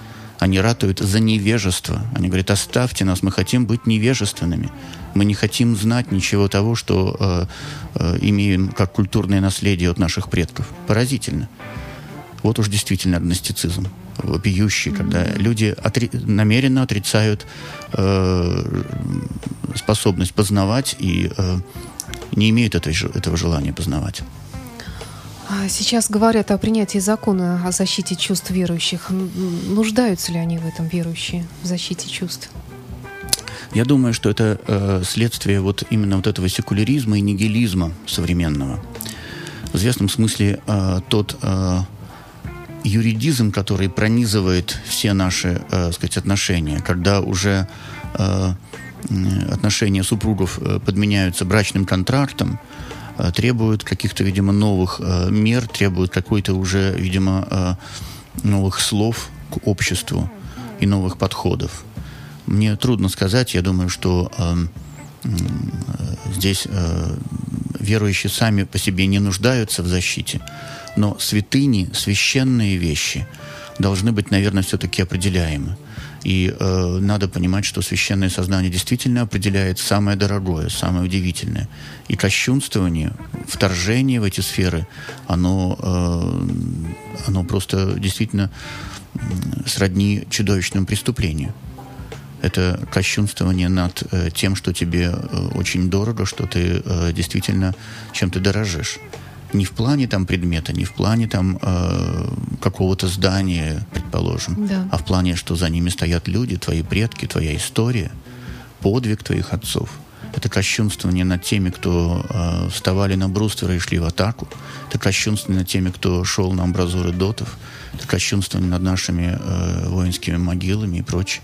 они ратуют за невежество. Они говорят, оставьте нас, мы хотим быть невежественными. Мы не хотим знать ничего того, что э, э, имеем как культурное наследие от наших предков. Поразительно. Вот уж действительно агностицизм вопиющий, mm-hmm. когда люди отри- намеренно отрицают э, способность познавать и э, не имеют этой, этого желания познавать. А сейчас говорят о принятии закона о защите чувств верующих. Нуждаются ли они в этом, верующие, в защите чувств? Я думаю, что это э, следствие вот именно вот этого секуляризма и нигилизма современного. В известном смысле э, тот э, юридизм, который пронизывает все наши, э, сказать, отношения, когда уже э, отношения супругов э, подменяются брачным контрактом, Э, требуют каких-то, видимо, новых э, мер, требуют какой-то уже, видимо, э, новых слов к обществу и новых подходов. Мне трудно сказать, я думаю, что э, э, здесь э, верующие сами по себе не нуждаются в защите, но святыни, священные вещи должны быть, наверное, все-таки определяемы. И э, надо понимать, что священное сознание действительно определяет самое дорогое, самое удивительное. И кощунствование, вторжение в эти сферы, оно, э, оно просто действительно сродни чудовищному преступлению. Это кощунствование над э, тем, что тебе э, очень дорого, что ты э, действительно чем ты дорожишь не в плане там предмета, не в плане там э, какого-то здания, предположим, да. а в плане, что за ними стоят люди, твои предки, твоя история, подвиг твоих отцов. Это кощунствование над теми, кто э, вставали на бруствер и шли в атаку. Это кощунствование над теми, кто шел на амбразуры дотов. Это кощунствование над нашими э, воинскими могилами и прочее.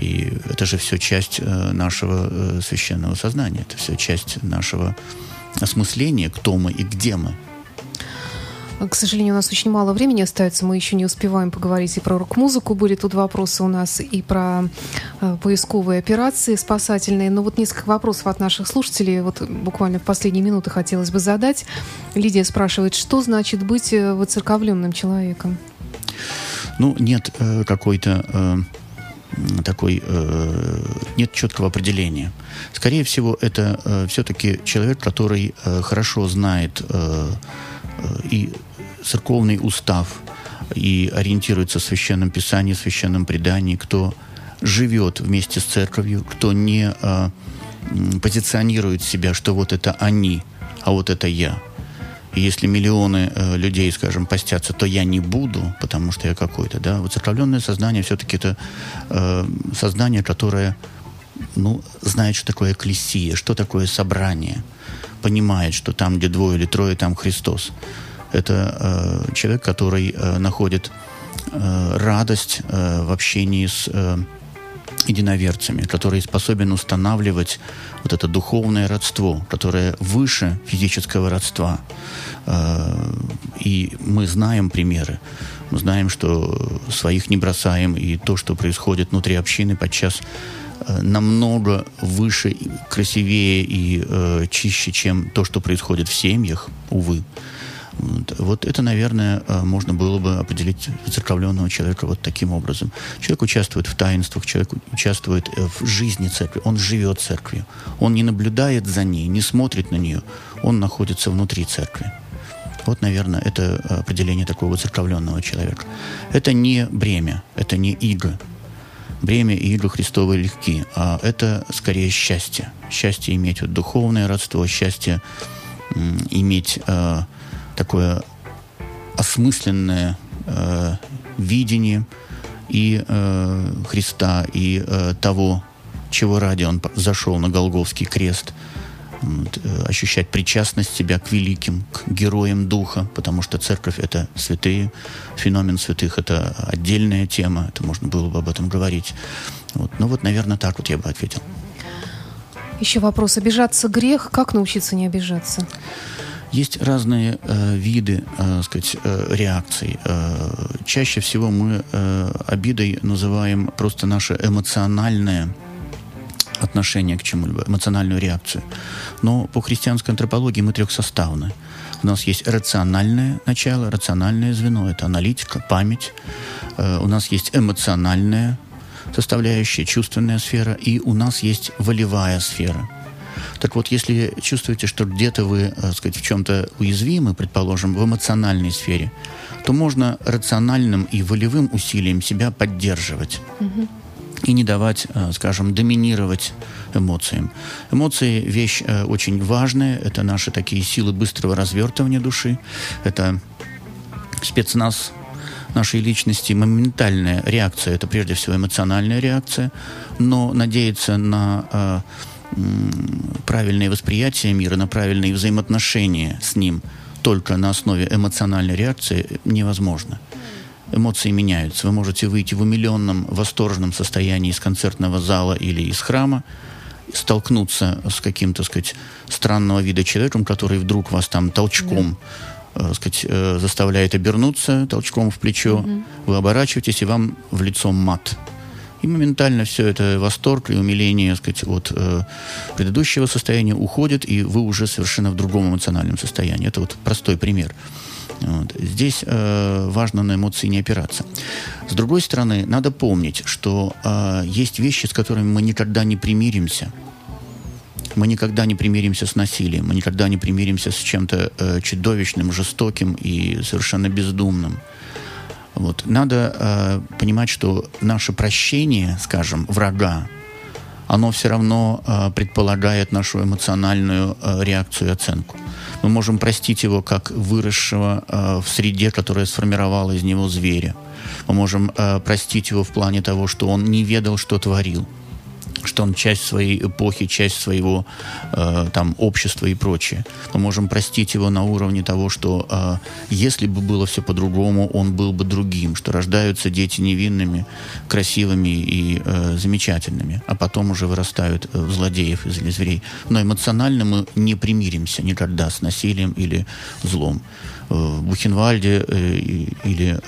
И это же все часть э, нашего э, священного сознания. Это все часть нашего осмысление, кто мы и где мы. К сожалению, у нас очень мало времени остается. Мы еще не успеваем поговорить и про рок-музыку. Были тут вопросы у нас и про э, поисковые операции спасательные. Но вот несколько вопросов от наших слушателей. Вот буквально в последние минуты хотелось бы задать. Лидия спрашивает, что значит быть э, воцерковленным человеком? Ну, нет э, какой-то... Э такой э, нет четкого определения. Скорее всего, это э, все-таки человек, который э, хорошо знает э, э, и церковный устав, и ориентируется в священном писании, в священном предании, кто живет вместе с церковью, кто не э, позиционирует себя, что вот это они, а вот это я. И если миллионы э, людей, скажем, постятся, то я не буду, потому что я какой-то, да. Выцерковленное сознание все-таки это э, сознание, которое, ну, знает, что такое экклесия, что такое собрание, понимает, что там, где двое или трое, там Христос. Это э, человек, который э, находит э, радость э, в общении с э, единоверцами, который способен устанавливать вот это духовное родство, которое выше физического родства. Э, и мы знаем примеры. Мы знаем, что своих не бросаем, и то, что происходит внутри общины, подчас э, намного выше, красивее и э, чище, чем то, что происходит в семьях, увы. Вот это, наверное, э, можно было бы определить церковленного человека вот таким образом. Человек участвует в таинствах, человек участвует э, в жизни церкви, он живет церковью. Он не наблюдает за ней, не смотрит на нее, он находится внутри церкви. Вот, наверное, это определение такого церковленного человека. Это не бремя, это не иго. Бремя и иго Христовы легки, а это скорее счастье. Счастье иметь вот духовное родство, счастье иметь э, такое осмысленное э, видение и э, Христа, и э, того, чего ради он зашел на Голговский крест, вот, э, ощущать причастность себя к великим, к героям Духа, потому что церковь — это святые, феномен святых — это отдельная тема, это можно было бы об этом говорить. Вот. Ну вот, наверное, так вот я бы ответил. Еще вопрос. Обижаться грех? Как научиться не обижаться? Есть разные э, виды, э, сказать, э, реакций. Э, чаще всего мы э, обидой называем просто наше эмоциональное отношение к чему-либо, эмоциональную реакцию. Но по христианской антропологии мы трехсоставны. У нас есть рациональное начало, рациональное звено, это аналитика, память. Э, у нас есть эмоциональная составляющая, чувственная сфера, и у нас есть волевая сфера – так вот, если чувствуете, что где-то вы, так э, сказать, в чем-то уязвимы, предположим, в эмоциональной сфере, то можно рациональным и волевым усилием себя поддерживать. Угу. И не давать, э, скажем, доминировать эмоциям. Эмоции – вещь э, очень важная. Это наши такие силы быстрого развертывания души. Это спецназ нашей личности, моментальная реакция, это прежде всего эмоциональная реакция, но надеяться на правильное восприятие мира, на правильные взаимоотношения с ним только на основе эмоциональной реакции невозможно. Эмоции меняются. Вы можете выйти в умиленном, восторженном состоянии из концертного зала или из храма, столкнуться с каким-то, сказать, странного вида человеком, который вдруг вас там толчком э, сказать, э, заставляет обернуться, толчком в плечо. Угу. Вы оборачиваетесь, и вам в лицо мат. И моментально все это восторг и умиление сказать, от э, предыдущего состояния уходит, и вы уже совершенно в другом эмоциональном состоянии. Это вот простой пример. Вот. Здесь э, важно на эмоции не опираться. С другой стороны, надо помнить, что э, есть вещи, с которыми мы никогда не примиримся. Мы никогда не примиримся с насилием, мы никогда не примиримся с чем-то э, чудовищным, жестоким и совершенно бездумным. Вот. Надо э, понимать, что наше прощение, скажем, врага, оно все равно э, предполагает нашу эмоциональную э, реакцию и оценку. Мы можем простить его как выросшего э, в среде, которая сформировала из него зверя. Мы можем э, простить его в плане того, что он не ведал, что творил что он часть своей эпохи, часть своего э, там общества и прочее. Мы можем простить его на уровне того, что э, если бы было все по-другому, он был бы другим, что рождаются дети невинными, красивыми и э, замечательными, а потом уже вырастают э, в злодеев или зверей. Но эмоционально мы не примиримся никогда с насилием или злом. В Бухенвальде или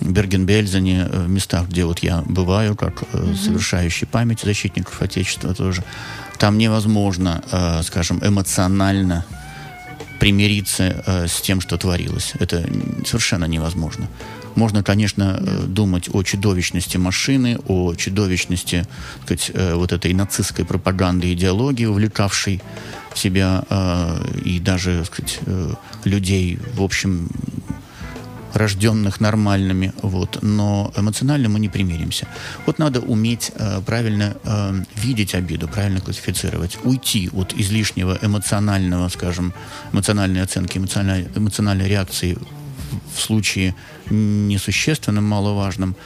Берген-Бельзене, в местах, где вот я бываю, как совершающий память защитников Отечества тоже, там невозможно, скажем, эмоционально примириться с тем, что творилось. Это совершенно невозможно. Можно, конечно, э, думать о чудовищности машины, о чудовищности сказать, э, вот этой нацистской пропаганды, идеологии, увлекавшей себя э, и даже сказать, людей, в общем, рожденных нормальными, вот, но эмоционально мы не примиримся. Вот надо уметь э, правильно э, видеть обиду, правильно классифицировать, уйти от излишнего эмоционального, скажем, эмоциональной оценки, эмоциональной, эмоциональной реакции в случае несущественным, маловажным.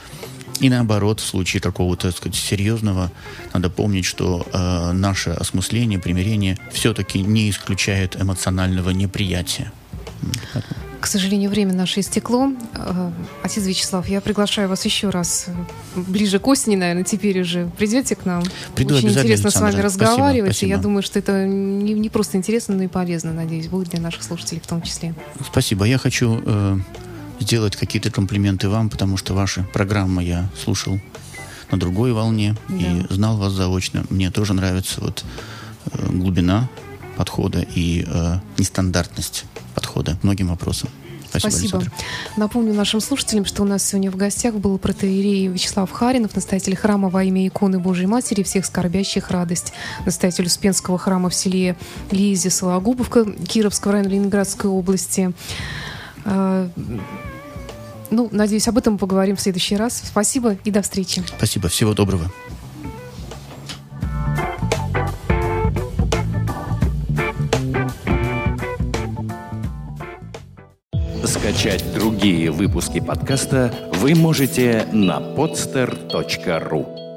И наоборот, в случае какого-то, так сказать, серьезного, надо помнить, что э, наше осмысление, примирение все-таки не исключает эмоционального неприятия. К сожалению, время наше истекло. Э, отец Вячеслав, я приглашаю вас еще раз ближе к осени, наверное, теперь уже придете к нам. Приду Очень интересно Александра. с вами разговаривать. Спасибо, спасибо. И я думаю, что это не, не просто интересно, но и полезно, надеюсь, будет для наших слушателей в том числе. Спасибо. Я хочу э, сделать какие-то комплименты вам, потому что ваши программы я слушал на другой волне да. и знал вас заочно. Мне тоже нравится вот э, глубина подхода и э, нестандартность подхода многим вопросам. Спасибо. Спасибо. Напомню нашим слушателям, что у нас сегодня в гостях был протеерей Вячеслав Харинов, настоятель храма во имя иконы Божьей Матери всех скорбящих радость, настоятель Успенского храма в селе Лизе, Сологубовка, Кировского района Ленинградской области. Ну, надеюсь, об этом мы поговорим в следующий раз. Спасибо и до встречи. Спасибо. Всего доброго. Скачать другие выпуски подкаста вы можете на podster.ru